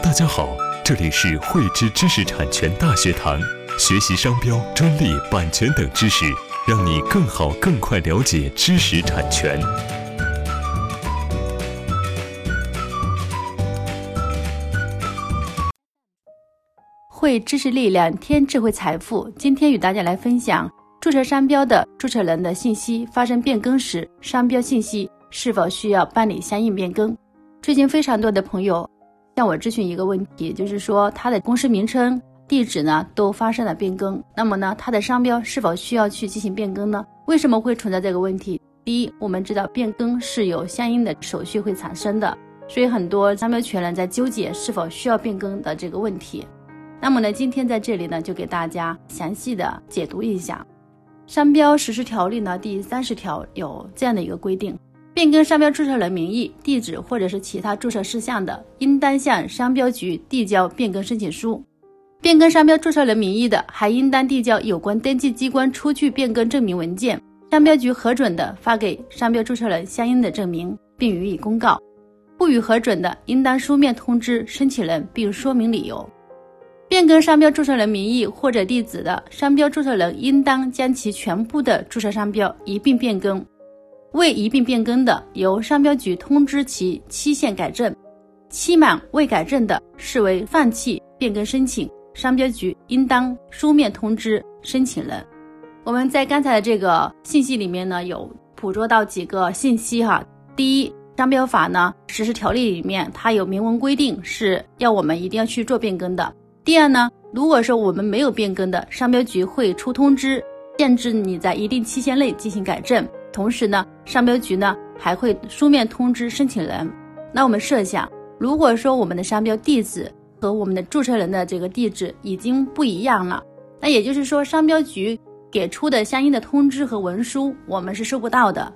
大家好，这里是汇知知识产权大学堂，学习商标、专利、版权等知识，让你更好、更快了解知识产权。汇知识力量，添智慧财富。今天与大家来分享，注册商标的注册人的信息发生变更时，商标信息是否需要办理相应变更？最近非常多的朋友。向我咨询一个问题，就是说他的公司名称、地址呢都发生了变更，那么呢，他的商标是否需要去进行变更呢？为什么会存在这个问题？第一，我们知道变更是有相应的手续会产生的，所以很多商标权人在纠结是否需要变更的这个问题。那么呢，今天在这里呢，就给大家详细的解读一下《商标实施条例》呢第三十条有这样的一个规定。变更商标注册人名义、地址或者是其他注册事项的，应当向商标局递交变更申请书；变更商标注册人名义的，还应当递交有关登记机关出具变更证明文件，商标局核准的，发给商标注册人相应的证明，并予以公告；不予核准的，应当书面通知申请人并说明理由。变更商标注册人名义或者地址的，商标注册人应当将其全部的注册商标一并变更。未一并变更的，由商标局通知其期限改正；期满未改正的，视为放弃变更申请。商标局应当书面通知申请人。我们在刚才的这个信息里面呢，有捕捉到几个信息哈。第一，商标法呢实施条例里面它有明文规定是要我们一定要去做变更的。第二呢，如果说我们没有变更的，商标局会出通知，限制你在一定期限内进行改正。同时呢，商标局呢还会书面通知申请人。那我们设想，如果说我们的商标地址和我们的注册人的这个地址已经不一样了，那也就是说，商标局给出的相应的通知和文书我们是收不到的。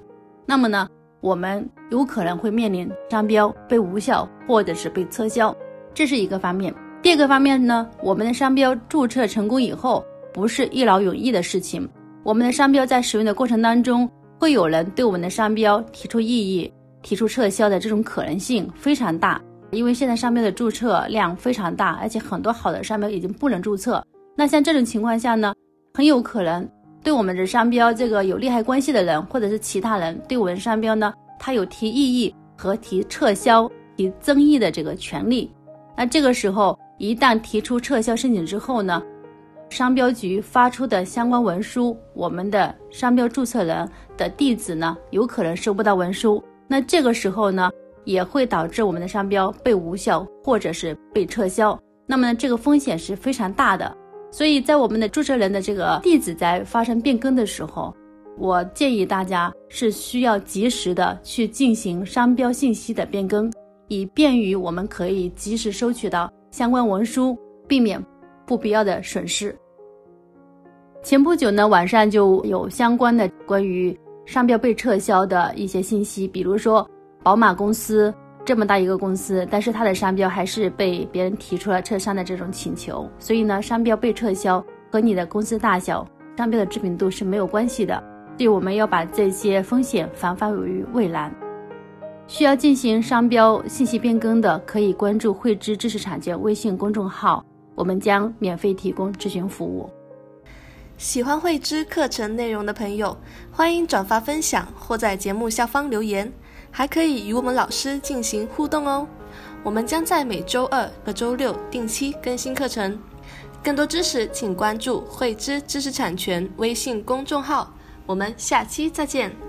那么呢，我们有可能会面临商标被无效或者是被撤销，这是一个方面。第二个方面呢，我们的商标注册成功以后，不是一劳永逸的事情。我们的商标在使用的过程当中，会有人对我们的商标提出异议、提出撤销的这种可能性非常大，因为现在商标的注册量非常大，而且很多好的商标已经不能注册。那像这种情况下呢，很有可能对我们的商标这个有利害关系的人，或者是其他人对我们商标呢，他有提异议和提撤销、提争议的这个权利。那这个时候一旦提出撤销申请之后呢？商标局发出的相关文书，我们的商标注册人的地址呢，有可能收不到文书。那这个时候呢，也会导致我们的商标被无效或者是被撤销。那么，这个风险是非常大的。所以在我们的注册人的这个地址在发生变更的时候，我建议大家是需要及时的去进行商标信息的变更，以便于我们可以及时收取到相关文书，避免。不必要的损失。前不久呢，网上就有相关的关于商标被撤销的一些信息，比如说宝马公司这么大一个公司，但是它的商标还是被别人提出了撤商的这种请求。所以呢，商标被撤销和你的公司大小、商标的知名度是没有关系的。所以我们要把这些风险防范于未然。需要进行商标信息变更的，可以关注汇知知识产权微信公众号。我们将免费提供咨询服务。喜欢慧知课程内容的朋友，欢迎转发分享或在节目下方留言，还可以与我们老师进行互动哦。我们将在每周二和周六定期更新课程。更多知识，请关注慧知知识产权微信公众号。我们下期再见。